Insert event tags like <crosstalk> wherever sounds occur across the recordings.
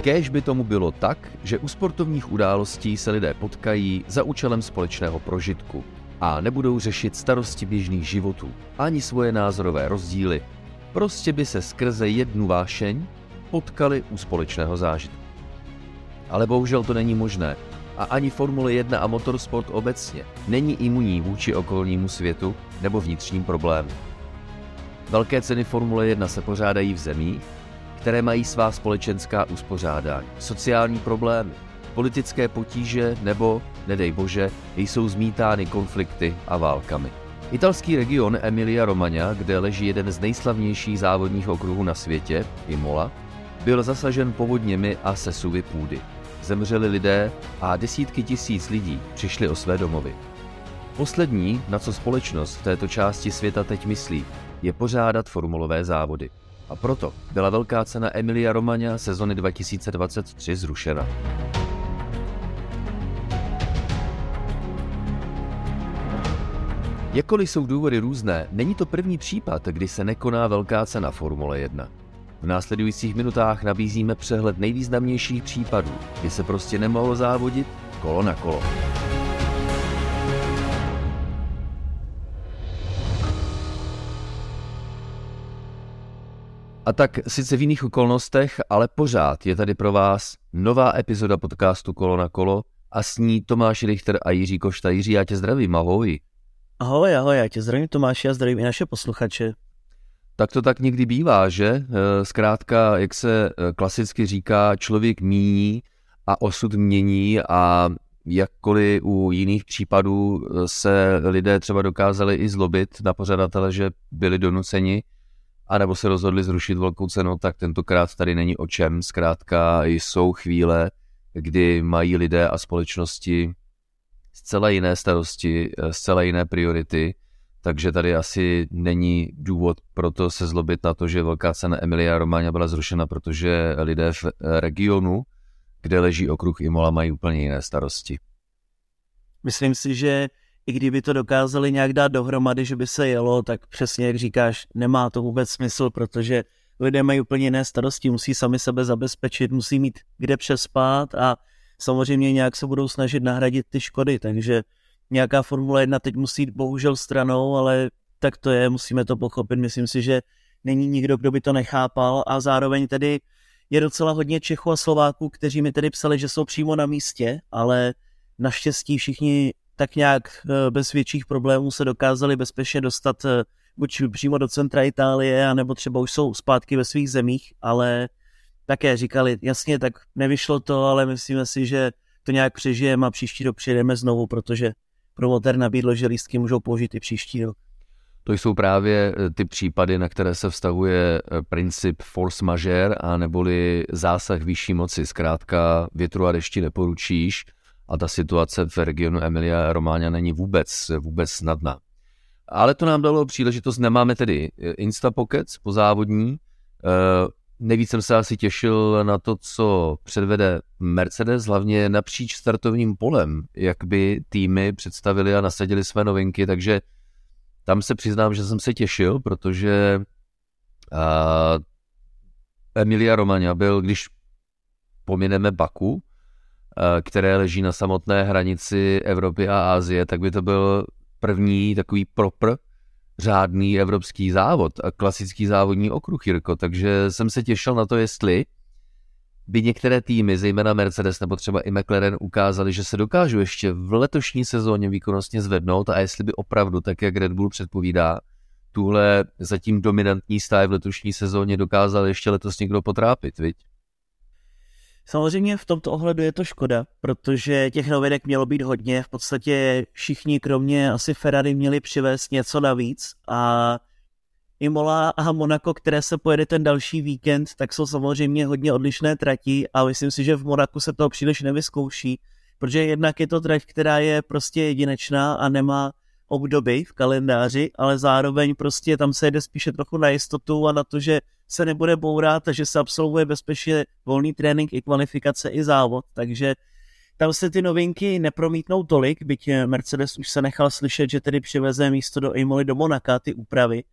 Kéž by tomu bylo tak, že u sportovních událostí se lidé potkají za účelem společného prožitku a nebudou řešit starosti běžných životů ani svoje názorové rozdíly. Prostě by se skrze jednu vášeň potkali u společného zážitku. Ale bohužel to není možné a ani Formule 1 a motorsport obecně není imunní vůči okolnímu světu nebo vnitřním problémům. Velké ceny Formule 1 se pořádají v zemích, které mají svá společenská uspořádání, sociální problémy, politické potíže nebo, nedej bože, jsou zmítány konflikty a válkami. Italský region Emilia Romagna, kde leží jeden z nejslavnějších závodních okruhů na světě, Imola, byl zasažen povodněmi a sesuvy půdy. Zemřeli lidé a desítky tisíc lidí přišli o své domovy. Poslední, na co společnost v této části světa teď myslí, je pořádat formulové závody. A proto byla velká cena Emilia Romagna sezony 2023 zrušena. Jakkoliv jsou důvody různé, není to první případ, kdy se nekoná velká cena Formule 1. V následujících minutách nabízíme přehled nejvýznamnějších případů, kdy se prostě nemohlo závodit kolo na kolo. A tak sice v jiných okolnostech, ale pořád je tady pro vás nová epizoda podcastu Kolo na kolo a s ní Tomáš Richter a Jiří Košta. Jiří, já tě zdravím, ahoj. Ahoj, ahoj, já tě zdravím Tomáši a zdravím i naše posluchače. Tak to tak někdy bývá, že? Eh, zkrátka, jak se eh, klasicky říká, člověk míní a osud mění a jakkoliv u jiných případů eh, se lidé třeba dokázali i zlobit na pořadatele, že byli donuceni, anebo se rozhodli zrušit velkou cenu, tak tentokrát tady není o čem. Zkrátka jsou chvíle, kdy mají lidé a společnosti zcela jiné starosti, zcela jiné priority takže tady asi není důvod pro to se zlobit na to, že velká cena Emilia Romagna byla zrušena, protože lidé v regionu, kde leží okruh Imola, mají úplně jiné starosti. Myslím si, že i kdyby to dokázali nějak dát dohromady, že by se jelo, tak přesně jak říkáš, nemá to vůbec smysl, protože lidé mají úplně jiné starosti, musí sami sebe zabezpečit, musí mít kde přespát a samozřejmě nějak se budou snažit nahradit ty škody, takže nějaká Formule 1 teď musí jít bohužel stranou, ale tak to je, musíme to pochopit. Myslím si, že není nikdo, kdo by to nechápal a zároveň tedy je docela hodně Čechů a Slováků, kteří mi tedy psali, že jsou přímo na místě, ale naštěstí všichni tak nějak eh, bez větších problémů se dokázali bezpečně dostat eh, buď přímo do centra Itálie, anebo třeba už jsou zpátky ve svých zemích, ale také říkali, jasně, tak nevyšlo to, ale myslíme si, že to nějak přežijeme a příští rok přijedeme znovu, protože promotér nabídl, že lístky můžou použít i příští rok. To jsou právě eh, ty případy, na které se vztahuje princip force majeure a neboli zásah vyšší moci. Zkrátka větru a dešti neporučíš a ta situace v regionu Emilia Romáňa není vůbec, vůbec snadná. Ale to nám dalo příležitost, nemáme tedy eh, Instapockets po závodní, Nejvíc jsem se asi těšil na to, co předvede Mercedes, hlavně napříč startovním polem, jak by týmy představili a nasadili své novinky, takže tam se přiznám, že jsem se těšil, protože uh, Emilia Romagna byl, když pomineme Baku, které leží na samotné hranici Evropy a Asie, tak by to byl první takový proper řádný evropský závod a klasický závodní okruh, Jirko, takže jsem se těšil na to, jestli by některé týmy, zejména Mercedes nebo třeba i McLaren, ukázali, že se dokážou ještě v letošní sezóně výkonnostně zvednout a jestli by opravdu, tak jak Red Bull předpovídá, tuhle zatím dominantní stáj v letošní sezóně dokázal ještě letos někdo potrápit, viď? Samozřejmě v tomto ohledu je to škoda, protože těch novinek mělo být hodně. V podstatě všichni, kromě asi Ferrari, měli přivést něco navíc a Imola a Monaco, které se pojede ten další víkend, tak jsou samozřejmě hodně odlišné trati a myslím si, že v Monaku se to příliš nevyzkouší, protože jednak je to trať, která je prostě jedinečná a nemá obdoby v kalendáři, ale zároveň prostě tam se jede spíše trochu na jistotu a na to, že se nebude bourat a že se absolvuje bezpečně volný trénink i kvalifikace i závod, takže tam se ty novinky nepromítnou tolik, byť Mercedes už se nechal slyšet, že tedy přiveze místo do Imoly do Monaka ty úpravy,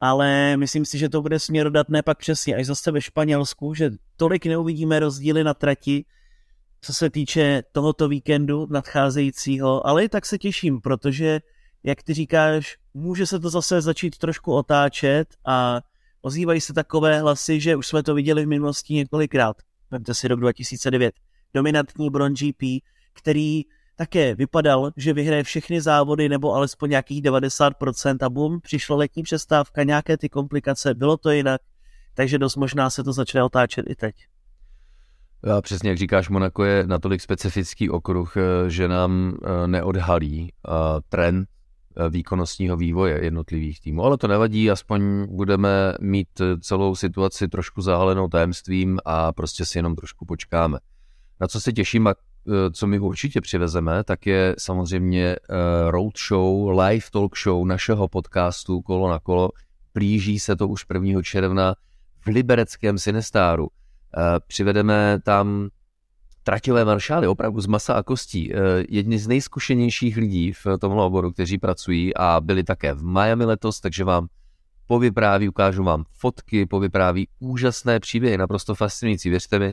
ale myslím si, že to bude směrodatné pak přesně až zase ve Španělsku, že tolik neuvidíme rozdíly na trati, co se týče tohoto víkendu nadcházejícího, ale i tak se těším, protože, jak ty říkáš, může se to zase začít trošku otáčet a ozývají se takové hlasy, že už jsme to viděli v minulosti několikrát. Vemte si rok 2009. Dominantní Bron GP, který také vypadal, že vyhraje všechny závody nebo alespoň nějakých 90% a bum, přišla letní přestávka, nějaké ty komplikace, bylo to jinak, takže dost možná se to začne otáčet i teď. A přesně jak říkáš, Monako je natolik specifický okruh, eh, že nám eh, neodhalí eh, trend výkonnostního vývoje jednotlivých týmů. Ale to nevadí, aspoň budeme mít celou situaci trošku zahalenou tajemstvím a prostě si jenom trošku počkáme. Na co se těším a co my určitě přivezeme, tak je samozřejmě roadshow, live talk show našeho podcastu Kolo na kolo. Blíží se to už 1. června v libereckém Sinestáru. Eh, přivedeme tam tratilé maršály, opravdu z masa a kostí. Eh, jedni z nejzkušenějších lidí v tomhle oboru, kteří pracují a byli také v Miami letos, takže vám povypráví, ukážu vám fotky, povypráví úžasné příběhy, naprosto fascinující, věřte mi, eh,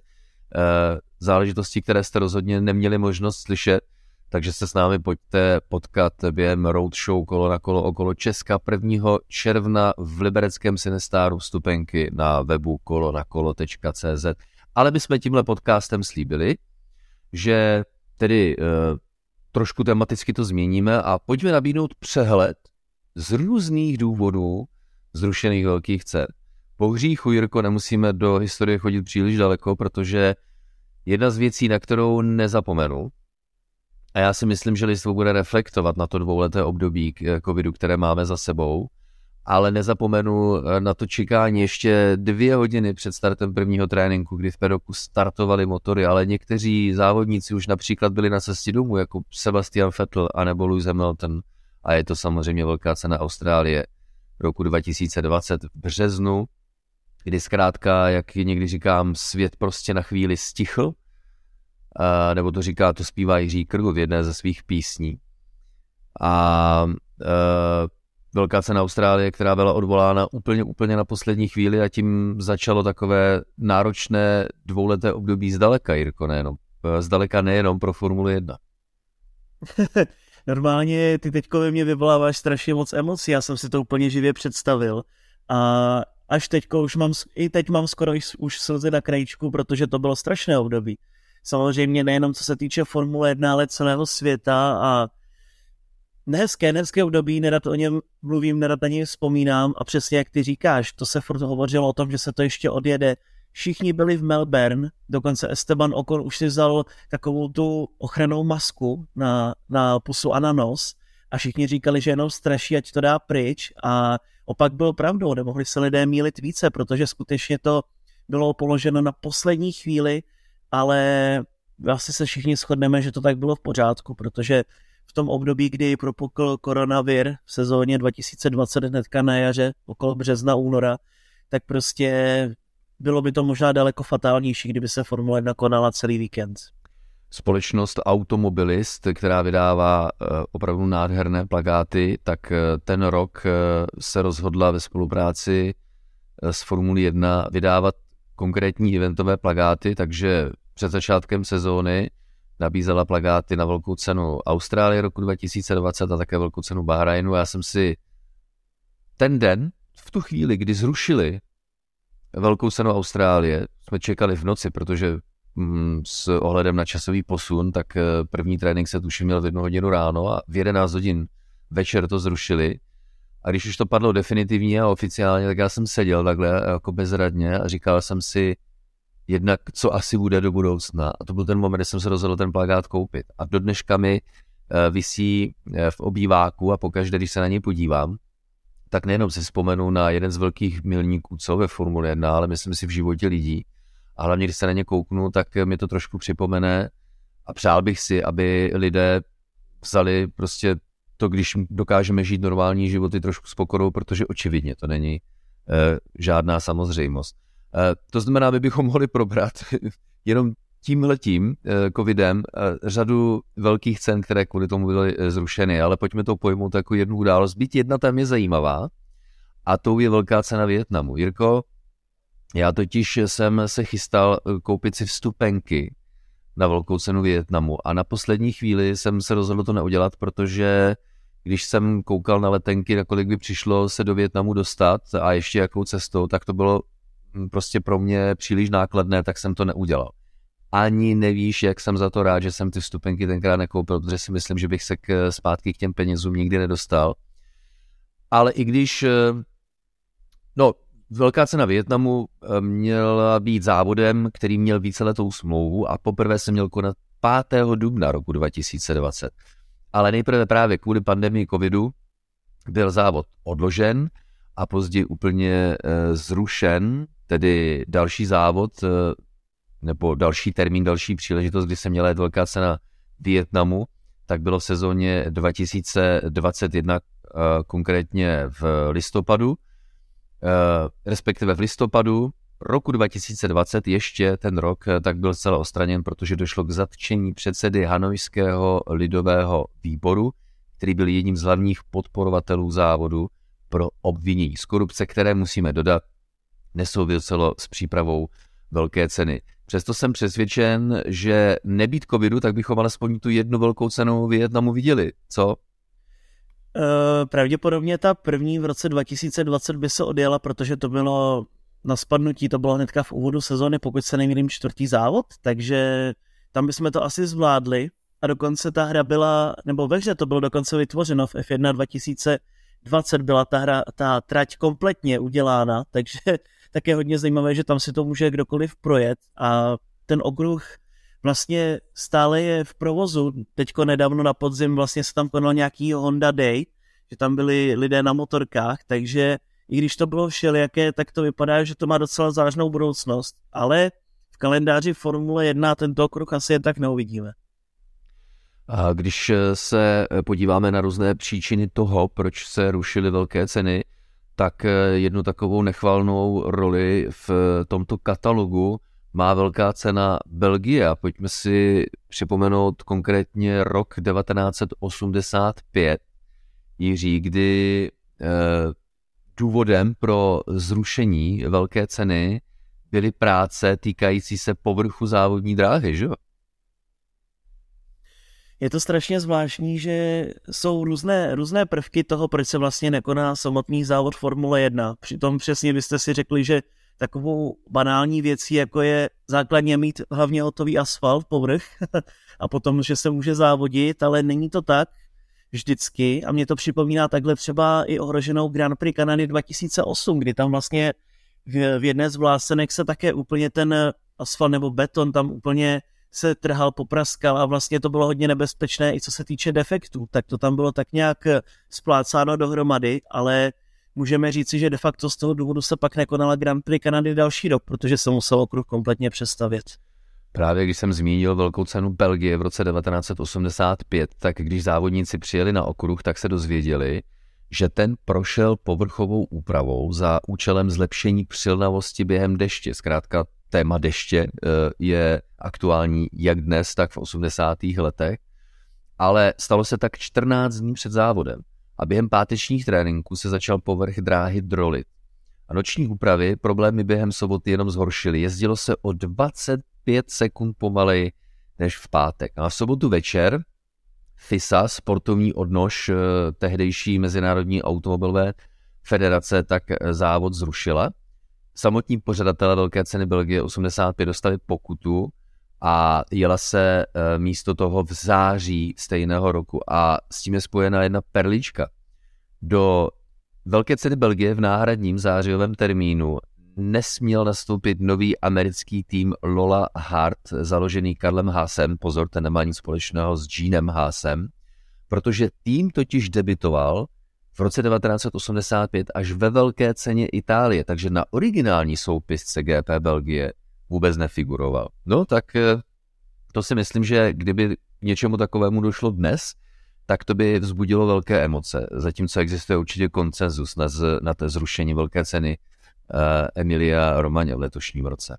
záležitosti, které jste rozhodně neměli možnost slyšet, takže se s námi pojďte potkat během roadshow kolo na kolo okolo Česka 1. června v libereckém Sinestáru vstupenky na webu kolonakolo.cz. Ale my jsme tímhle podcastem slíbili, že tedy e, trošku tematicky to změníme a pojďme nabídnout přehled z různých důvodů zrušených velkých cen. Po hříchu, Jirko, nemusíme do historie chodit příliš daleko, protože jedna z věcí, na kterou nezapomenu, a já si myslím, že lidstvo bude reflektovat na to dvouleté období eh, covidu, které máme za sebou, ale nezapomenu eh, na to čekání ještě dvě hodiny před startem prvního tréninku, kdy v pedoku startovali motory, ale někteří závodníci už například byli na cestě domů, jako Sebastian Vettel a nebo Lewis Hamilton. A je to samozřejmě velká cena Austrálie roku 2020 v březnu, kdy zkrátka, jak někdy říkám, svět prostě na chvíli stichl uh, nebo to říká, to zpívá Jiří Krgu v jedné ze svých písní. A uh, velká cena Austrálie, která byla odvolána úplně, úplně na poslední chvíli a tím začalo takové náročné dvouleté období zdaleka, Jirko, nejenom, eh, zdaleka nejenom pro Formuli 1. <laughs> Normálně ty teďko ve mně vyvoláváš strašně moc emocí, já jsem si to úplně živě představil a až teďko už mám, i teď mám skoro už slzy na krajičku, protože to bylo strašné období samozřejmě nejenom co se týče Formule 1, ale celého světa a nehezké, nehezké období, nerad o něm mluvím, nerad na něj vzpomínám a přesně jak ty říkáš, to se furt hovořilo o tom, že se to ještě odjede. Všichni byli v Melbourne, dokonce Esteban Ocon už si vzal takovou tu ochranou masku na, na pusu a na nos a všichni říkali, že jenom straší, ať to dá pryč a opak byl pravdou, nemohli se lidé mílit více, protože skutečně to bylo položeno na poslední chvíli, ale asi se všichni shodneme, že to tak bylo v pořádku, protože v tom období, kdy propukl koronavir v sezóně 2020 hnedka na jaře, okolo března, února, tak prostě bylo by to možná daleko fatálnější, kdyby se Formule 1 konala celý víkend. Společnost Automobilist, která vydává eh, opravdu nádherné plagáty, tak eh, ten rok eh, se rozhodla ve spolupráci s Formulí 1 vydávat konkrétní eventové plagáty, takže před začátkem sezóny nabízela plagáty na velkou cenu Austrálie roku 2020 a také velkou cenu Bahrajnu. Já jsem si ten den, v tu chvíli, kdy zrušili velkou cenu Austrálie, jsme čekali v noci, protože mm, s ohledem na časový posun, tak eh, první trénink se tuším měl v jednu hodinu ráno a v 11 hodin večer to zrušili. A když už to padlo definitivně a oficiálně, tak já jsem seděl takhle jako bezradně a říkal jsem si, jednak co asi bude do budoucna. A to byl ten moment, kdy jsem se rozhodl ten plagát koupit. A do dneška mi eh, visí eh, v obýváku a pokaždé, když se na něj podívám, tak nejenom si vzpomenu na jeden z velkých milníků, co ve Formule 1, ale myslím si v životě lidí. A hlavně, když se na ně kouknu, tak mi to trošku připomene a přál bych si, aby lidé vzali prostě to, když dokážeme žít normální životy trošku s pokorou, protože očividně to není e, žádná samozřejmost. Eh, to znamená, my bychom mohli probrat <laughs> jenom tímhletím eh, covidem eh, řadu velkých cen, které kvůli tomu byly zrušeny, ale pojďme to pojmout jako jednu událost. Být jedna tam je zajímavá a tou je velká cena Větnamu. Jirko, já totiž jsem se chystal koupit si vstupenky na velkou cenu Větnamu a na poslední chvíli jsem se rozhodl to neudělat, protože když jsem koukal na letenky, na kolik by přišlo se do Větnamu dostat a ještě jakou cestou, tak to bylo prostě pro mě příliš nákladné, tak jsem to neudělal. Ani nevíš, jak jsem za to rád, že jsem ty vstupenky tenkrát nekoupil, protože si myslím, že bych se k, zpátky k těm penězům nikdy nedostal. Ale i když, eh, no, velká cena Větnamu eh, měla být závodem, který měl víceletou smlouvu a poprvé se měl konat 5. dubna roku 2020 ale nejprve právě kvůli pandemii covidu byl závod odložen a později úplně e, zrušen, tedy další závod e, nebo další termín, další příležitost, kdy se měla jet velká cena Vietnamu, tak bylo v sezóně 2021 e, konkrétně v listopadu, e, respektive v listopadu roku 2020 ještě ten rok eh, tak byl zcela ostraněn, protože došlo k zatčení předsedy Hanojského lidového výboru, který byl jedním z hlavních podporovatelů závodu pro obvinění z korupce, které musíme dodat, nesouviselo s přípravou velké ceny. Přesto jsem přesvědčen, že nebýt covidu, tak bychom alespoň tu jednu velkou cenu Vietnamu viděli. Co? Uh, pravděpodobně ta první v roce 2020 by se odjela, protože to bylo na spadnutí to bylo hnedka v úvodu sezóny, pokud se nemýlím čtvrtý závod, takže tam bychom to asi zvládli a dokonce ta hra byla, nebo ve hře to bylo dokonce vytvořeno v F1 2020 byla ta hra, ta trať kompletně udělána, takže tak je hodně zajímavé, že tam si to může kdokoliv projet a ten okruh vlastně stále je v provozu. Teďko nedávno na podzim vlastně se tam konal nějaký Honda Day, že tam byli lidé na motorkách, takže i když to bylo všelijaké, tak to vypadá, že to má docela zářnou budoucnost, ale v kalendáři Formule 1 tento okruh asi je tak neuvidíme. A když se podíváme na různé příčiny toho, proč se rušily velké ceny, tak jednu takovou nechvalnou roli v tomto katalogu má velká cena Belgie. A pojďme si připomenout konkrétně rok 1985, Jiří, kdy eh, důvodem pro zrušení velké ceny byly práce týkající se povrchu závodní dráhy, že jo? Je to strašně zvláštní, že jsou různé, různé prvky toho, proč se vlastně nekoná samotný závod Formule 1. Přitom přesně byste si řekli, že takovou banální věcí, jako je základně mít hlavně hotový asfalt, povrch, <laughs> a potom, že se může závodit, ale není to tak vždycky a mě to připomíná takhle třeba i ohroženou Grand Prix Kanady 2008, kdy tam vlastně v, jedné z vlásenek se také úplně ten asfalt nebo beton tam úplně se trhal, popraskal a vlastně to bylo hodně nebezpečné i co se týče defektů, tak to tam bylo tak nějak splácáno dohromady, ale můžeme říci, že de facto z toho důvodu se pak nekonala Grand Prix Kanady další rok, protože se musel okruh kompletně přestavět. Právě když jsem zmínil velkou cenu Belgie v roce 1985, tak když závodníci přijeli na okruh, tak se dozvěděli, že ten prošel povrchovou úpravou za účelem zlepšení přilnavosti během deště. Zkrátka téma deště eh, je aktuální jak dnes, tak v 80. letech, ale stalo se tak 14 dní před závodem a během pátečních tréninků se začal povrch dráhy drolit. A noční úpravy problémy během soboty jenom zhoršily. Jezdilo se o 20 5 sekund pomaleji než v pátek. A v sobotu večer FISA, sportovní odnož eh, tehdejší Mezinárodní automobilové federace, tak eh, závod zrušila. Samotní pořadatelé Velké ceny Belgie 85 dostali pokutu a jela se eh, místo toho v září stejného roku a s tím je spojena jedna perlička. Do Velké ceny Belgie v náhradním zářijovém termínu nesměl nastoupit nový americký tým Lola Hart, založený Karlem Haasem, pozor, ten nemá nic společného s Jeanem Haasem, protože tým totiž debitoval v roce 1985 až ve velké ceně Itálie, takže na originální soupisce GP Belgie vůbec nefiguroval. No tak eh, to si myslím, že kdyby něčemu takovému došlo dnes, tak to by vzbudilo velké emoce, zatímco existuje určitě koncenzus na, z, na té zrušení velké ceny Eh, Emilia Romaně v letošním roce.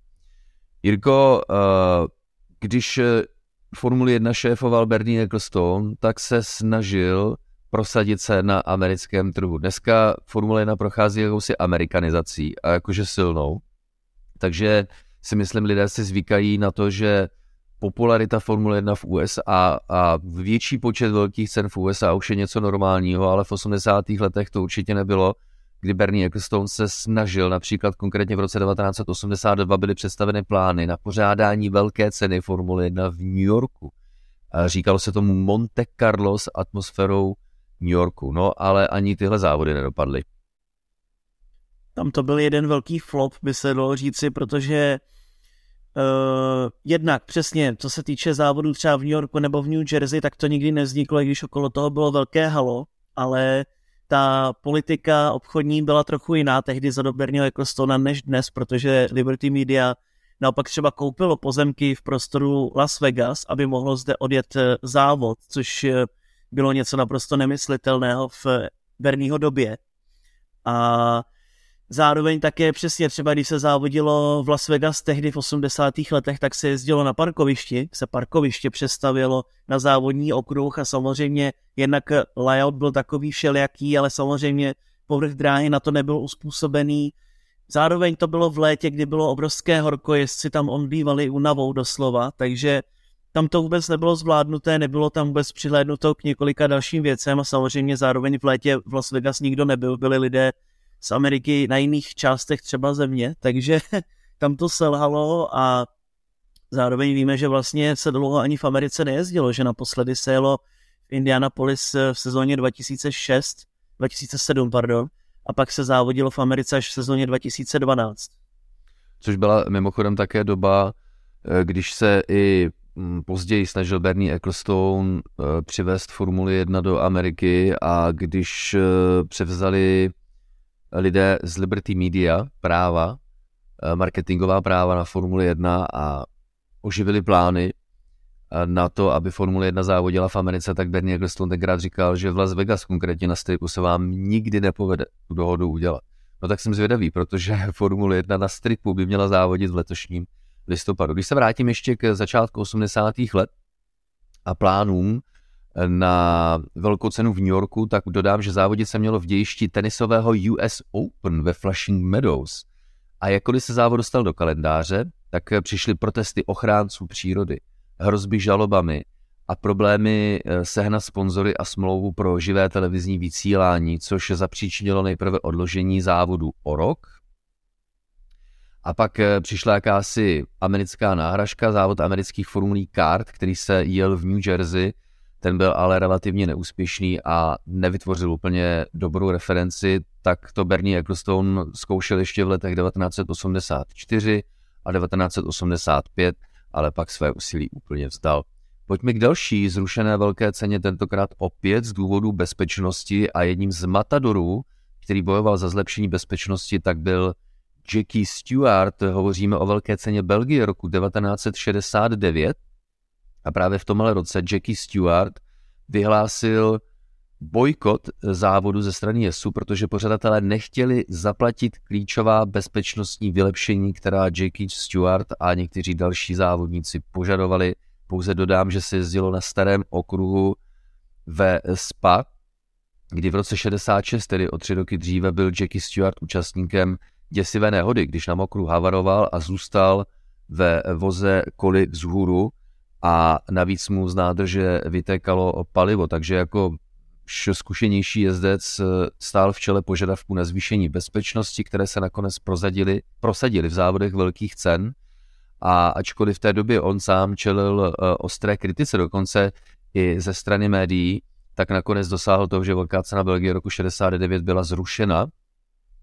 Jirko, eh, když Formuli 1 šéfoval Bernie Ecclestone, tak se snažil prosadit se na americkém trhu. Dneska Formule 1 prochází jakousi amerikanizací a jakože silnou, takže si myslím, lidé si zvykají na to, že popularita Formule 1 v USA a větší počet velkých cen v USA už je něco normálního, ale v 80. letech to určitě nebylo, kdy Bernie Ecclestone se snažil, například konkrétně v roce 1982 byly představeny plány na pořádání velké ceny Formule 1 v New Yorku. Říkalo se tomu Monte Carlo s atmosférou New Yorku, no ale ani tyhle závody nedopadly. Tam to byl jeden velký flop, by se dalo říci, protože Uh, jednak přesně, co se týče závodu třeba v New Yorku nebo v New Jersey, tak to nikdy nevzniklo, i když okolo toho bylo velké halo, ale ta politika obchodní byla trochu jiná tehdy za Bernieho Ecclestona než dnes, protože Liberty Media naopak třeba koupilo pozemky v prostoru Las Vegas, aby mohlo zde odjet eh, závod, což eh, bylo něco naprosto nemyslitelného v Bernieho době. A Zároveň také přesně třeba, když se závodilo v Las Vegas tehdy v 80. letech, tak se jezdilo na parkovišti, se parkoviště přestavilo na závodní okruh a samozřejmě jednak layout byl takový všelijaký, ale samozřejmě povrch dráhy na to nebyl uspůsobený. Zároveň to bylo v létě, kdy bylo obrovské horko, jezdci tam onbývali unavou doslova, takže tam to vůbec nebylo zvládnuté, nebylo tam vůbec přihlédnuto k několika dalším věcem a samozřejmě zároveň v létě v Las Vegas nikdo nebyl, byli lidé z Ameriky na jiných částech třeba země, <laughs> takže tam to selhalo a zároveň víme, že vlastně se dlouho ani v Americe nejezdilo, že naposledy se jelo v Indianapolis v sezóně 2006, 2007, pardon, a pak se závodilo v Americe až v sezóně 2012. Což byla mimochodem také doba, eh, když se i později snažil Bernie Ecclestone eh, přivést Formuli 1 do Ameriky a když eh, převzali lidé z Liberty Media práva, eh, marketingová práva na Formuli 1 a oživili plány na to, aby Formule 1 závodila v Americe, tak Bernie Ecclestone tenkrát říkal, že v Las Vegas konkrétně na stripu se vám nikdy nepovede tu dohodu udělat. No tak jsem zvědavý, protože <laughs> Formule 1 na stripu by měla závodit v letošním listopadu. Když se vrátím ještě k začátku 80. let a plánům, na velkou cenu v New Yorku, tak dodám, že závodit se mělo v dějišti tenisového US Open ve Flushing Meadows. A jakkoliv se závod dostal do kalendáře, tak přišly protesty ochránců přírody, hrozby žalobami a problémy eh, sehnat sponzory a smlouvu pro živé televizní vysílání, což zapříčinilo nejprve odložení závodu o rok. A pak eh, přišla jakási americká náhražka, závod amerických formulí kart, který se jel v New Jersey ten byl ale relativně neúspěšný a nevytvořil úplně dobrou referenci, tak to Bernie Ecclestone zkoušel ještě v letech 1984 a 1985, ale pak své úsilí úplně vzdal. Pojďme k další zrušené velké ceně, tentokrát opět z důvodu bezpečnosti a jedním z matadorů, který bojoval za zlepšení bezpečnosti, tak byl Jackie Stewart. Hovoříme o velké ceně Belgie roku 1969, a právě v tomhle roce Jackie Stewart vyhlásil bojkot závodu ze strany JESu, protože pořadatelé nechtěli zaplatit klíčová bezpečnostní vylepšení, která Jackie Stewart a někteří další závodníci požadovali. Pouze dodám, že se jezdilo na starém okruhu ve SPA, kdy v roce 66, tedy o tři roky dříve, byl Jackie Stewart účastníkem děsivé nehody, když na mokru havaroval a zůstal ve voze koli vzhůru a navíc mu z nádrže vytékalo palivo, takže jako zkušenější jezdec eh, stál v čele požadavků na zvýšení bezpečnosti, které se nakonec prozadili, prosadili v závodech velkých cen. A ačkoliv v té době on sám čelil eh, ostré kritice, dokonce i ze strany médií, tak nakonec dosáhl toho, že velká cena Belgie roku 69 byla zrušena.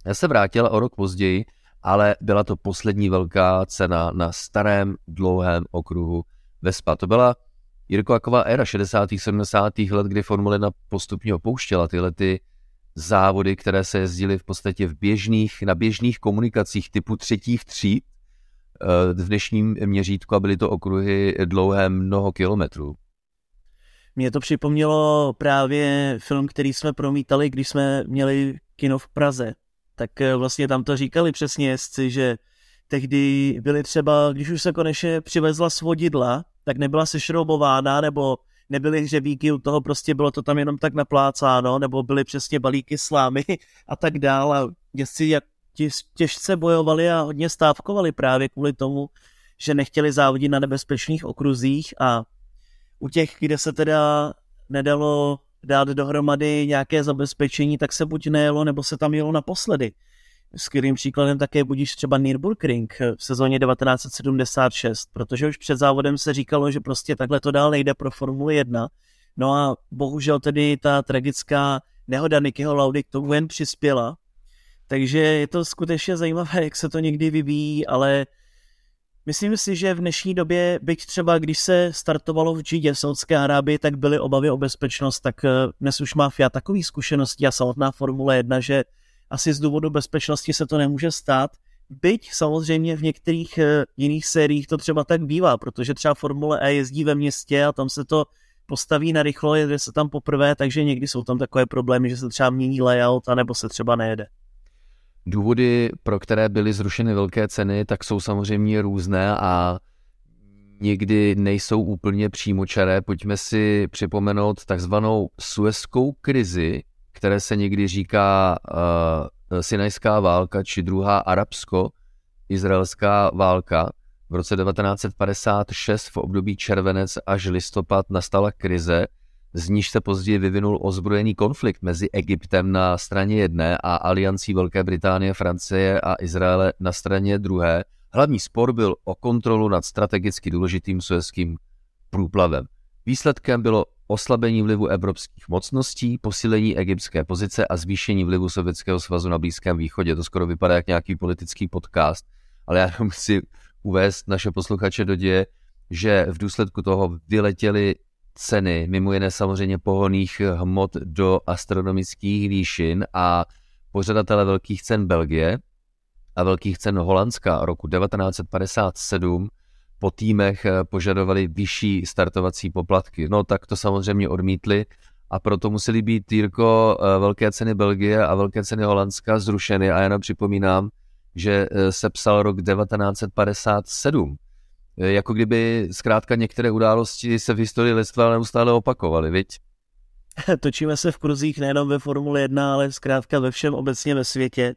Já se vrátila o rok později, ale byla to poslední velká cena na starém dlouhém okruhu Vespa. To byla Jirko taková éra 60. 70. let, kdy Formule 1 postupně opouštěla tyhle ty závody, které se jezdily v podstatě v běžných, na běžných komunikacích typu třetích tříd eh, v dnešním měřítku a byly to okruhy dlouhé mnoho kilometrů. Mně to připomnělo právě film, který jsme promítali, když jsme měli kino v Praze. Tak eh, vlastně tam to říkali přesně jezdci, že tehdy byly třeba, když už se konečně přivezla svodidla, tak nebyla sešroubována nebo nebyly hřebíky u toho, prostě bylo to tam jenom tak naplácáno, nebo byly přesně balíky slámy a tak dál. A jezdci jak těžce bojovali a hodně stávkovali právě kvůli tomu, že nechtěli závodit na nebezpečných okruzích. A u těch, kde se teda nedalo dát dohromady nějaké zabezpečení, tak se buď nejelo, nebo se tam jelo naposledy. Skvělým příkladem také budíš třeba Nürburgring v sezóně 1976, protože už před závodem se říkalo, že prostě takhle to dál nejde pro Formuli 1. No a bohužel tedy ta tragická nehoda Nikyho Laudy k tomu jen přispěla. Takže je to skutečně zajímavé, jak se to někdy vyvíjí, ale Myslím si, že v dnešní době, byť třeba když se startovalo v Džidě v Saudské Arábii, tak byly obavy o bezpečnost, tak eh, dnes už má FIA takový zkušenosti a samotná Formule 1, že asi z důvodu bezpečnosti se to nemůže stát. Byť samozřejmě v některých eh, jiných sériích to třeba tak bývá, protože třeba Formule E jezdí ve městě a tam se to postaví na rychlo, jede se tam poprvé, takže někdy jsou tam takové problémy, že se třeba mění layout, anebo se třeba nejede. Důvody, pro které byly zrušeny velké ceny, tak jsou samozřejmě různé a někdy nejsou úplně přímočaré. Pojďme si připomenout takzvanou suezkou krizi, které se někdy říká uh, Sinajská válka či druhá arabsko-izraelská válka. V roce 1956 v období červenec až listopad nastala krize, z níž se později vyvinul ozbrojený konflikt mezi Egyptem na straně jedné a aliancí Velké Británie, Francie a Izraele na straně druhé. Hlavní spor byl o kontrolu nad strategicky důležitým suezským průplavem. Výsledkem bylo oslabení vlivu evropských mocností, posílení egyptské pozice a zvýšení vlivu Sovětského svazu na Blízkém východě. To skoro vypadá jak nějaký politický podcast, ale já jenom chci uvést naše posluchače do děje, že v důsledku toho vyletěly ceny, mimo jiné samozřejmě pohoných hmot do astronomických výšin a pořadatele velkých cen Belgie a velkých cen Holandska. Roku 1957 po týmech požadovali vyšší startovací poplatky. No tak to samozřejmě odmítli a proto museli být, Jirko, velké ceny Belgie a velké ceny Holandska zrušeny. A já připomínám, že se psal rok 1957 Eh, jako kdyby zkrátka některé události se v historii lidstva neustále opakovaly, viď? <laughs> Točíme se v kruzích nejenom ve Formule 1, ale zkrátka ve všem obecně ve světě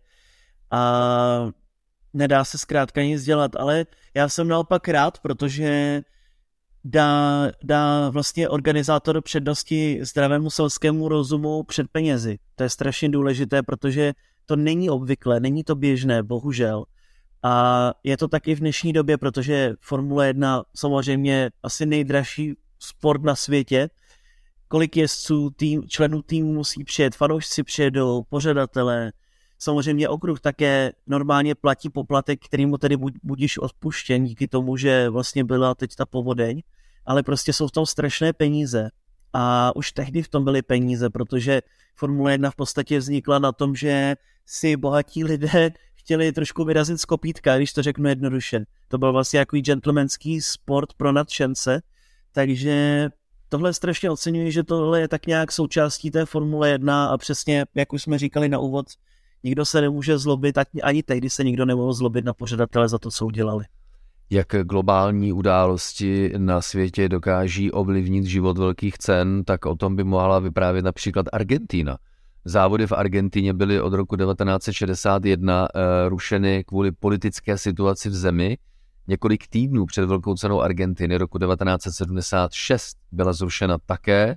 a nedá se zkrátka nic dělat, ale já jsem naopak rád, protože dá, dá vlastně organizátor přednosti zdravému selskému rozumu před penězi. To je strašně důležité, protože to není obvyklé, není to běžné, bohužel. A je to taky v dnešní době, protože Formule 1 samozřejmě asi nejdražší sport na světě. Kolik jezdců, tým, členů týmu musí přijet, fanoušci přijedou, pořadatelé, samozřejmě okruh také normálně platí poplatek, který mu tedy budíš odpuštěn díky tomu, že vlastně byla teď ta povodeň, ale prostě jsou v tom strašné peníze. A už tehdy v tom byly peníze, protože Formule 1 v podstatě vznikla na tom, že si bohatí lidé chtěli trošku vyrazit z kopítka, když to řeknu jednoduše. To byl vlastně jako gentlemanský sport pro nadšence, takže tohle strašně oceňuji, že tohle je tak nějak součástí té Formule 1 a přesně, jak už jsme říkali na úvod, nikdo se nemůže zlobit, ani tehdy se nikdo nemohl zlobit na pořadatele za to, co udělali. Jak globální události na světě dokáží ovlivnit život velkých cen, tak o tom by mohla vyprávět například Argentina – Závody v Argentině byly od roku 1961 uh, eh, rušeny kvůli politické situaci v zemi. Několik týdnů před Velkou cenou Argentiny roku 1976 byla zrušena také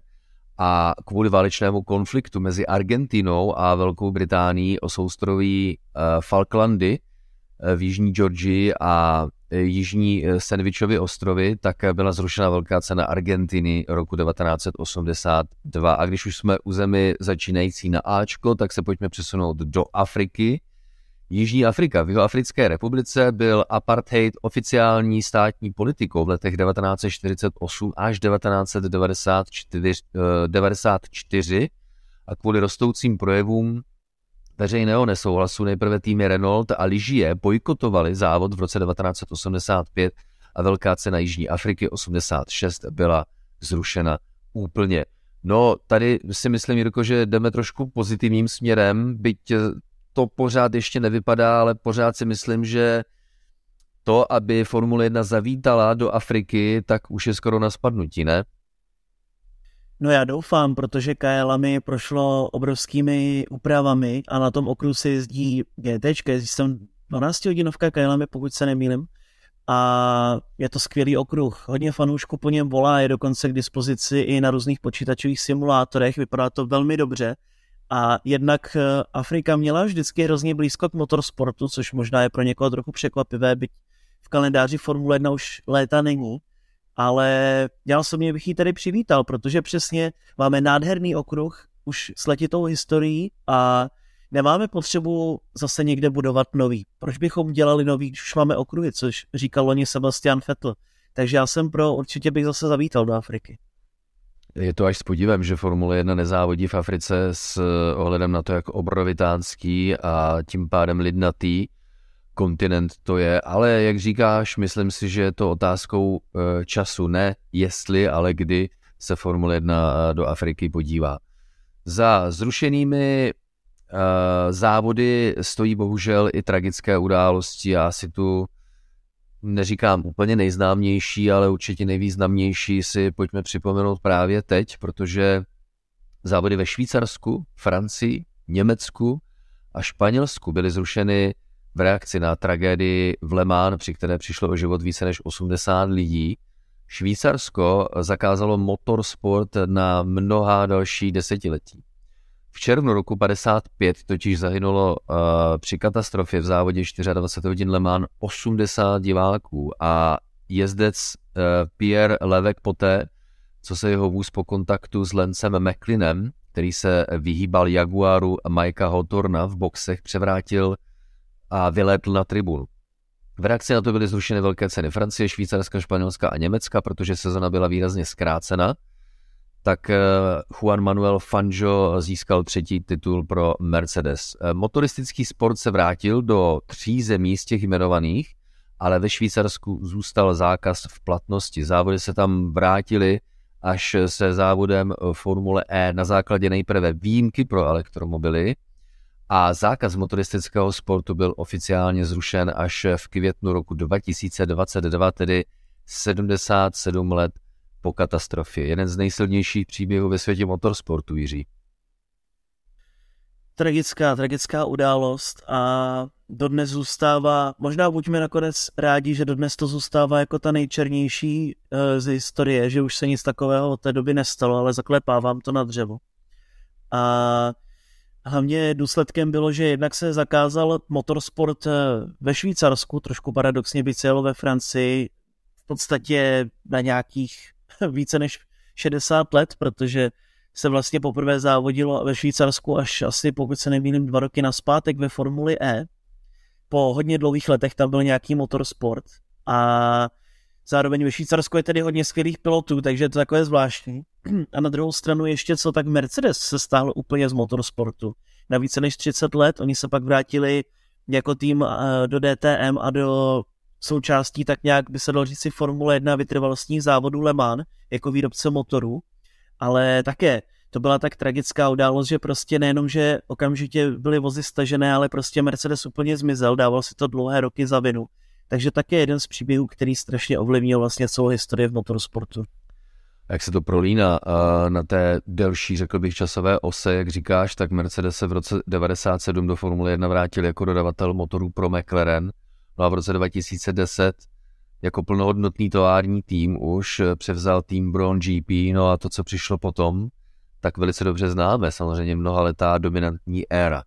a kvůli válečnému konfliktu mezi Argentinou a Velkou Británií o soustroví uh, Falklandy uh, v Jižní Georgii a Eh, jižní eh, Sandwichovy ostrovy, tak eh, byla zrušena velká cena Argentiny roku 1982. A když už jsme u zemi začínající na Ačko, tak se pojďme přesunout do Afriky. Jižní Afrika. V Africké republice byl apartheid oficiální státní politikou v letech 1948 až 1994 a kvůli rostoucím projevům veřejného nesouhlasu nejprve týmy Renault a Ligier bojkotovali závod v roce 1985 a velká cena Jižní Afriky 86 byla zrušena úplně. No, tady si myslím, Jirko, že jdeme trošku pozitivním směrem, byť to pořád ještě nevypadá, ale pořád si myslím, že to, aby Formule 1 zavítala do Afriky, tak už je skoro na spadnutí, ne? No já doufám, protože KLami prošlo obrovskými úpravami a na tom okruhu se jezdí GT, jezdí tam 12 hodinovka KLami, pokud se nemýlim. A je to skvělý okruh. Hodně fanoušků po něm volá, je dokonce k dispozici i na různých počítačových simulátorech, vypadá to velmi dobře. A jednak eh, Afrika měla vždycky hrozně blízko k motorsportu, což možná je pro někoho trochu překvapivé, byť v kalendáři Formule 1 už léta není ale já osobně bych ji tady přivítal, protože přesně máme nádherný okruh, už s letitou historií a nemáme potřebu zase někde budovat nový. Proč bychom dělali nový, když už máme okruhy, což říkal loni Sebastian Vettel. Takže já jsem pro, určitě bych zase zavítal do Afriky. Je to až s podívem, že Formule 1 nezávodí v Africe s ohledem na to, jak obrovitánský a tím pádem lidnatý kontinent to je, ale jak říkáš, myslím si, že je to otázkou eh, času, ne jestli, ale kdy se Formule 1 eh, do Afriky podívá. Za zrušenými uh, závody stojí bohužel i tragické události. Já si tu neříkám úplně nejznámější, ale určitě nejvýznamnější si pojďme připomenout právě teď, protože závody ve Švýcarsku, Francii, Německu a Španělsku byly zrušeny v reakci na tragédii v Le Mans, při které přišlo o život více než 80 lidí, Švýcarsko zakázalo motorsport na mnoha další desetiletí. V červnu roku 55 totiž zahynulo uh, při katastrofě v závodě 24 hodin Le Mans 80 diváků a jezdec uh, Pierre Levek poté, co se jeho vůz po kontaktu s Lencem McLeanem, který se vyhýbal Jaguaru Mikea Hotorna v boxech, převrátil a vylétl na tribunu. V reakci na to byly zrušeny velké ceny Francie, Švýcarska, Španělska a Německa, protože sezona byla výrazně zkrácena. Tak eh, Juan Manuel Fangio získal třetí titul pro Mercedes. Eh, motoristický sport se vrátil do tří zemí z těch jmenovaných, ale ve Švýcarsku zůstal zákaz v platnosti. Závody se tam vrátily až se závodem Formule E na základě nejprve výjimky pro elektromobily, a zákaz motoristického sportu byl oficiálně zrušen až v květnu roku 2022, tedy 77 let po katastrofě. Jeden z nejsilnějších příběhů ve světě motorsportu, Jiří. Tragická, tragická událost a dodnes zůstává, možná buďme nakonec rádi, že dodnes to zůstává jako ta nejčernější uh, z historie, že už se nic takového od té doby nestalo, ale zaklepávám to na dřevo. A Hlavně důsledkem bylo, že jednak se zakázal motorsport eh, ve Švýcarsku, trošku paradoxně by se jelo ve Francii, v podstatě na nějakých <laughs> více než 60 let, protože se vlastně poprvé závodilo ve Švýcarsku až asi, pokud se nemýlím, dva roky naspátek ve Formuli E. Po hodně dlouhých letech tam byl nějaký motorsport a zároveň ve Švýcarsku je tedy hodně skvělých pilotů, takže to takové zvláštní. <clears throat> A na druhou stranu ještě co, tak Mercedes se stál úplně z motorsportu. Na více než 30 let, oni se pak vrátili jako tým eh, do DTM a do součástí tak nějak by se dalo říct si Formule 1 vytrvalostních závodů Le Mans jako výrobce motorů, ale také to byla tak tragická událost, že prostě nejenom, že okamžitě byly vozy stažené, ale prostě Mercedes úplně zmizel, dával si to dlouhé roky za vinu. Takže také jeden z příběhů, který strašně ovlivnil vlastně celou historii v motorsportu jak se to prolíná na té delší, řekl bych, časové ose, jak říkáš, tak Mercedes se v roce 97 do Formule 1 vrátil jako dodavatel motorů pro McLaren. No a v roce 2010 jako plnohodnotný tovární tým už převzal tým Brown GP, no a to, co přišlo potom, tak velice dobře známe, samozřejmě mnoha letá dominantní éra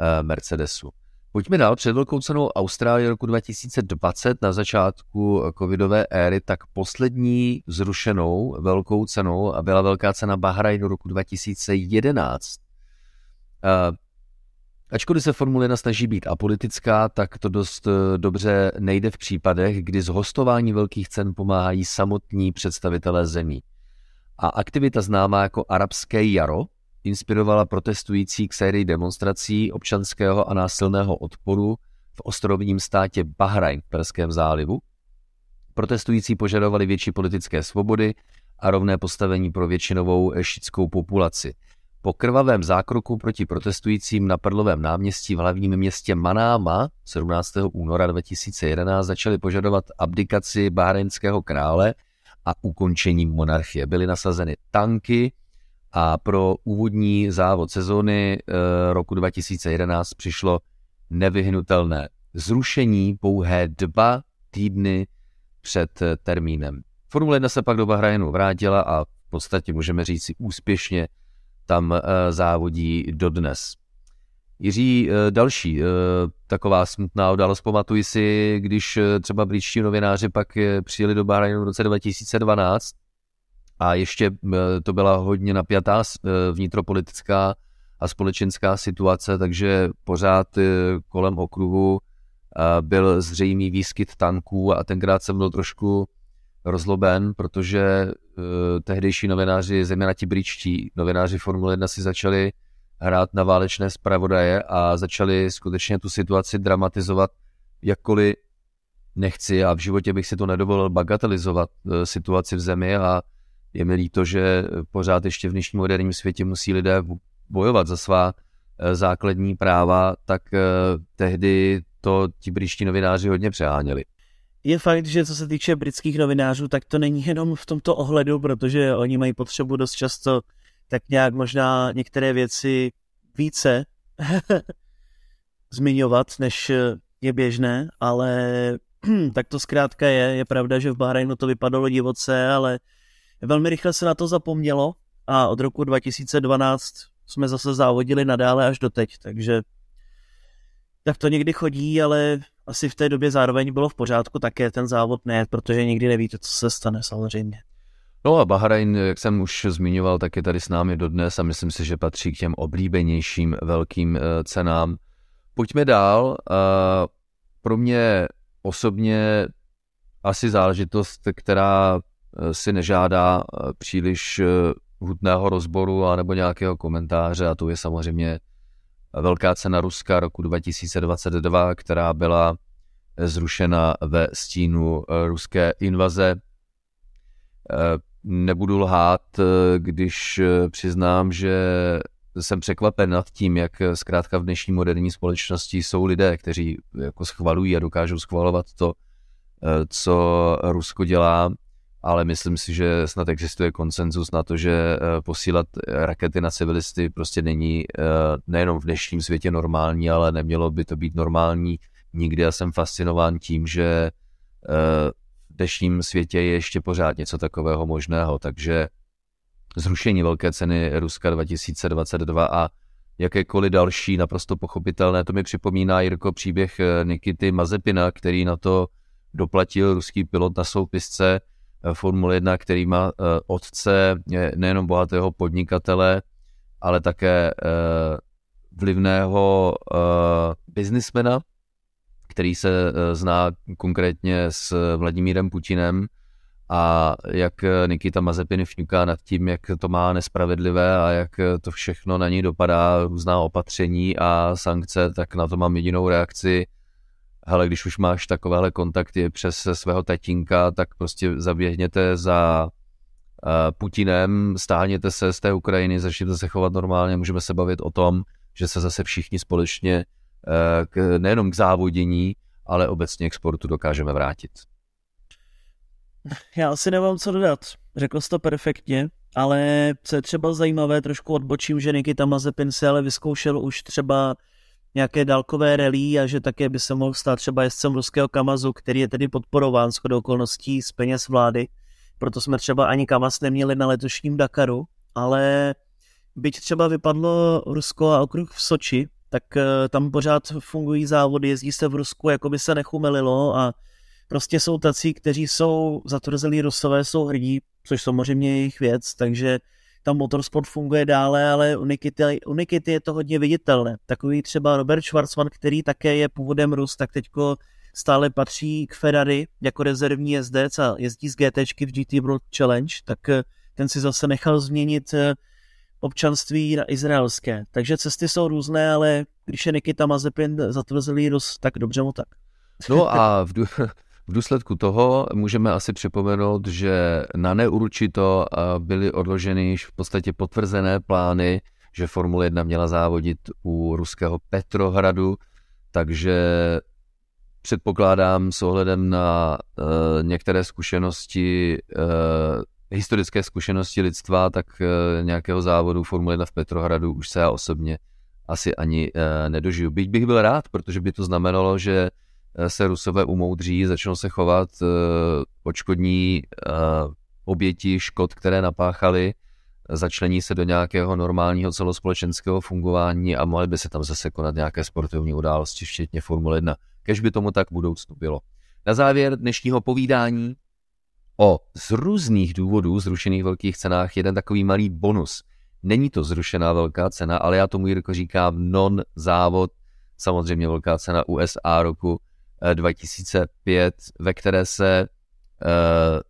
eh, Mercedesu. Pojďme dál. Před velkou cenou Austrálie roku 2020 na začátku covidové éry, tak poslední zrušenou velkou cenou byla velká cena Bahrajnu roku 2011. Uh, ačkoliv se Formule 1 snaží být apolitická, tak to dost eh, dobře nejde v případech, kdy z hostování velkých cen pomáhají samotní představitelé zemí. A aktivita známá jako arabské jaro inspirovala protestující k sérii demonstrací občanského a násilného odporu v ostrovním státě Bahrajn v Perském zálivu. Protestující požadovali větší politické svobody a rovné postavení pro většinovou šítskou populaci. Po krvavém zákroku proti protestujícím na Prdlovém náměstí v hlavním městě Manáma 17. února 2011 začali požadovat abdikaci bahrajnského krále a ukončení monarchie. Byly nasazeny tanky, A pro úvodní závod sezóny roku 2011 přišlo nevyhnutelné zrušení pouhé dva týdny před termínem. Formule 1 se pak do Bahrajnu vrátila a v podstatě můžeme říct si úspěšně tam závodí dodnes. Jiří, eh, další eh, taková smutná událost, pamatuji si, když eh, třeba britští novináři pak přijeli do Bahrajnu v roce 2012 a ještě to byla hodně napjatá vnitropolitická a společenská situace, takže pořád kolem okruhu byl zřejmý výskyt tanků a tenkrát jsem byl trošku rozloben, protože tehdejší novináři, zejména ti britští novináři Formule 1 si začali hrát na válečné zpravodaje a začali skutečně tu situaci dramatizovat, jakkoliv nechci a v životě bych si to nedovolil bagatelizovat eh, situaci v zemi a je mi líto, že pořád ještě v dnešním moderním světě musí lidé bojovat za svá eh, základní práva, tak eh, tehdy to ti britští novináři hodně přeháněli. Je fakt, že co se týče britských novinářů, tak to není jenom v tomto ohledu, protože oni mají potřebu dost často tak nějak možná některé věci více <laughs> zmiňovat, než je běžné, ale <clears throat> tak to zkrátka je. Je pravda, že v Bahrajnu to vypadalo divoce, ale velmi rychle se na to zapomnělo a od roku 2012 jsme zase závodili nadále až doteď, takže tak to někdy chodí, ale asi v té době zároveň bylo v pořádku také ten závod ne, protože nikdy nevíte, co se stane samozřejmě. No a Bahrajn, jak jsem už zmiňoval, tak je tady s námi dodnes a myslím si, že patří k těm oblíbenějším velkým eh, cenám. Pojďme dál. Pro mě osobně asi záležitost, která eh, si nežádá eh, příliš hutného rozboru a nebo nějakého komentáře. A to je samozřejmě velká cena Ruska roku 2022, která byla zrušena ve stínu ruské invaze. Nebudu lhát, eh, když eh, přiznám, že jsem překvapen nad tím, jak eh, zkrátka v dnešní moderní společnosti jsou lidé, kteří jako schvalují a dokážou schvalovat to, co Rusko dělá, ale myslím si, že snad existuje konsenzus na to, že posílat rakety na civilisty prostě není nejenom v dnešním světě normální, ale nemělo by to být normální nikdy. Já jsem fascinován tím, že dnešním světě je ještě pořád něco takového možného, takže zrušení velké ceny Ruska 2022 a jakékoliv další naprosto pochopitelné, to mi připomíná Jirko příběh eh, Nikity Mazepina, který na to doplatil ruský pilot na soupisce eh, Formule 1, který má eh, otce nejenom bohatého podnikatele, ale také vlivného biznismena, který se eh, zná konkrétně s Vladimírem Putinem a jak Nikita Mazepin fňuká nad tím, jak to má nespravedlivé a jak to všechno na ní dopadá, různá opatření a sankce, tak na to mám jedinou reakci. Hele, když už máš takovéhle kontakty přes svého tatínka, tak prostě zaběhněte za eh, Putinem, stáhněte se z té Ukrajiny, začněte se chovat normálně, můžeme se bavit o tom, že se zase všichni společně Eh, k, nejenom k závodění, ale obecně k sportu dokážeme vrátit. Já asi nemám co dodat. Řekl jsi to perfektně, ale co je třeba zajímavé, trošku odbočím, že Nikita Mazepin si ale vyzkoušel už třeba nějaké dálkové rally a že také by se mohl stát třeba jezdcem ruského Kamazu, který je tedy podporován s okolností z peněz vlády. Proto jsme třeba ani Kamaz neměli na letošním Dakaru, ale byť třeba vypadlo Rusko a okruh v Soči, tak eh, tam pořád fungují závody, jezdí se v Rusku, jako by se nechumelilo a prostě jsou tací, kteří jsou zatvrzelí Rusové, jsou hrdí, což samozřejmě je jejich věc, takže tam motorsport funguje dále, ale u Nikity, u Nikity je to hodně viditelné. Takový třeba Robert Schwarzman, který také je původem Rus, tak teďko stále patří k Ferrari jako rezervní jezdec a jezdí z GTčky v GT World Challenge, tak eh, ten si zase nechal změnit eh, občanství na izraelské. Takže cesty jsou různé, ale když je Nikita Mazepin zatvrzelý Rus, tak dobře mu tak. No a v, <laughs> v důsledku toho můžeme asi připomenout, že na neurčito byly odloženy již v podstatě potvrzené plány, že Formule 1 měla závodit u ruského Petrohradu, takže předpokládám s ohledem na uh, některé zkušenosti uh, historické zkušenosti lidstva, tak eh, nějakého závodu Formule 1 v Petrohradu už se já osobně asi ani eh, nedožiju. Byť bych byl rád, protože by to znamenalo, že se Rusové umoudří, začnou se chovat očkodní oběti škod, které napáchali, začlení se do nějakého normálního celospolečenského fungování a mohly by se tam zase konat nějaké sportovní události, včetně Formule 1. Kež by tomu tak v budoucnu bylo. Na závěr dnešního povídání o z různých důvodů zrušených velkých cenách jeden takový malý bonus. Není to zrušená velká cena, ale já tomu Jirko říkám non-závod, samozřejmě velká cena USA roku 2005, eh, ve které se uh,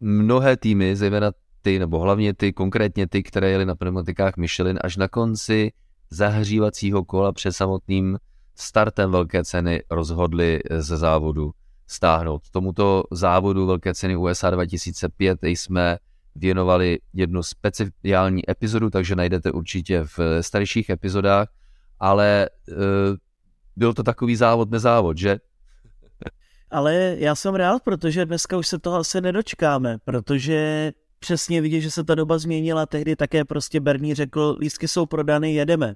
mnohé týmy, zejména ty, nebo hlavně ty, konkrétně ty, které jeli na pneumatikách Michelin, až na konci zahřívacího kola před samotným startem velké ceny rozhodli ze závodu stáhnout. Tomuto závodu Velké ceny USA 2005 jsme věnovali jednu speciální epizodu, takže najdete určitě v starších epizodách, ale byl to takový závod nezávod, že? Ale já jsem rád, protože dneska už se toho asi nedočkáme, protože přesně vidí, že se ta doba změnila, tehdy také prostě Bernie řekl, lístky jsou prodány, jedeme.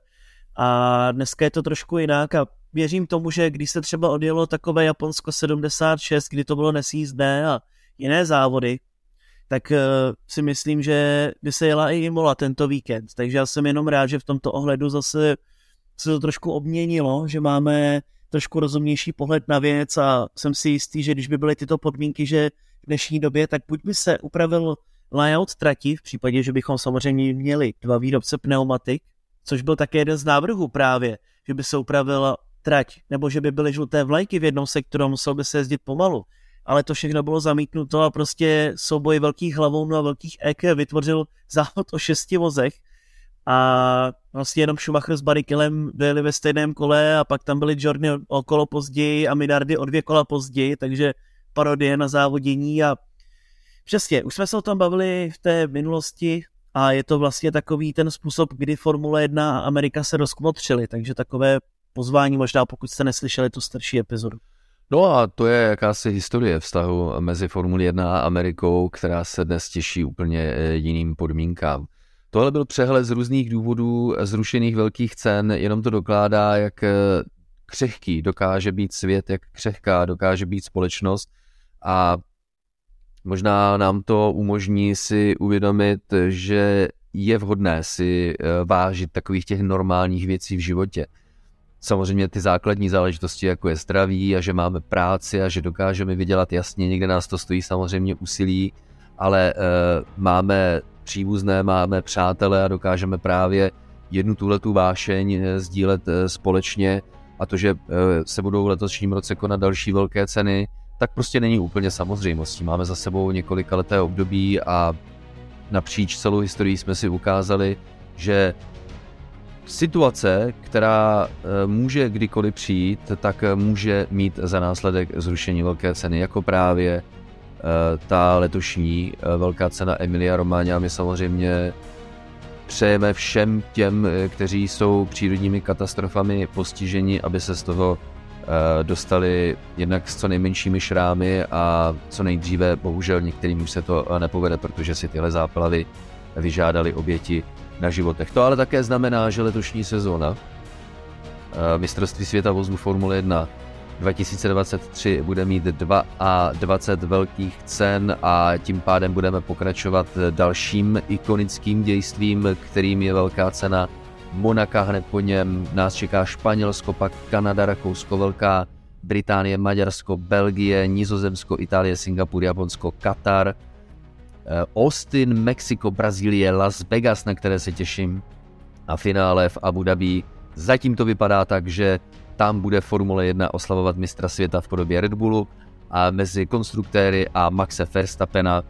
A dneska je to trošku jinak a věřím tomu, že když se třeba odjelo takové Japonsko 76, kdy to bylo nesjízdné a jiné závody, tak uh, si myslím, že by se jela i Imola tento víkend. Takže já jsem jenom rád, že v tomto ohledu zase se to trošku obměnilo, že máme trošku rozumnější pohled na věc a jsem si jistý, že když by byly tyto podmínky, že v dnešní době, tak buď by se upravil layout trati, v případě, že bychom samozřejmě měli dva výrobce pneumatik, což byl také jeden z návrhů právě, že by se upravila trať, nebo že by byly žluté vlajky v jednom sektoru, musel by se jezdit pomalu. Ale to všechno bylo zamítnuto a prostě souboj velkých hlavou a velkých EK vytvořil <laughs> závod o šesti vozech a vlastně jenom Schumacher s Barrichelem byli ve stejném kole a pak tam byli Jorny o kolo později a Minardi o dvě kola později, takže parodie na závodění a přesně, už jsme se o tom bavili v té minulosti a je to vlastně takový ten způsob, kdy Formule 1 a Amerika se rozkmotřili, takže takové pozvání, možná pokud jste neslyšeli tu starší epizodu. No a to je jakási historie vztahu mezi Formuli 1 a Amerikou, která se dnes těší úplně eh, jiným podmínkám. Tohle byl přehled z různých důvodů zrušených velkých cen, jenom to dokládá, jak eh, křehký dokáže být svět, jak křehká dokáže být společnost. A možná nám to umožní si uvědomit, že je vhodné si eh, vážit takových těch normálních věcí v životě. Samozřejmě ty základní záležitosti, jako je zdraví a že máme práci a že dokážeme vydělat jasně, někde nás to stojí samozřejmě úsilí, ale e, máme příbuzné, máme přátele a dokážeme právě jednu tuhletu vášeň eh, sdílet e, společně a to, že e, se budou v letošním roce konat další velké ceny, tak prostě není úplně samozřejmostí. Máme za sebou několika leté období a napříč celou historii jsme si ukázali, že situace, která eh, může kdykoliv přijít, tak eh, může mít za následek zrušení velké ceny, jako právě eh, ta letošní velká cena Emilia Romagna. My samozřejmě přejeme všem těm, kteří jsou přírodními katastrofami postiženi, aby se z toho dostali jednak s co nejmenšími šrámy a co nejdříve, bohužel některým už se to nepovede, protože si tyhle záplavy vyžádali oběti na životech. To ale také znamená, že letošní sezóna eh, mistrovství světa vozů Formule 1 2023 bude mít 20 velkých cen a tím pádem budeme pokračovat dalším ikonickým dějstvím, kterým je velká cena Monaka, hned po něm nás čeká Španělsko, pak Kanada, Rakousko, Velká Británie, Maďarsko, Belgie, Nizozemsko, Itálie, Singapur, Japonsko, Katar – Eh, Austin, Mexiko, Brazílie, Las Vegas, na které se těším a finále v Abu Dhabi. Zatím to vypadá tak, že tam bude Formule 1 oslavovat mistra světa v podobě Red Bullu a mezi konstruktéry a Maxe Verstappena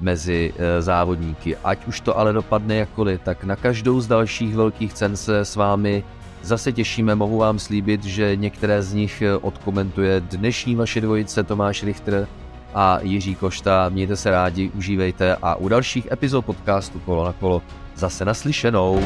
mezi eh, závodníky. Ať už to ale dopadne jakkoliv, tak na každou z dalších velkých cen se s vámi zase těšíme. Mohu vám slíbit, že některé z nich eh, odkomentuje dnešní vaše dvojice Tomáš Richter a Jiří Košta. Mějte se rádi, užívejte a u dalších epizod podcastu Kolo na kolo zase naslyšenou.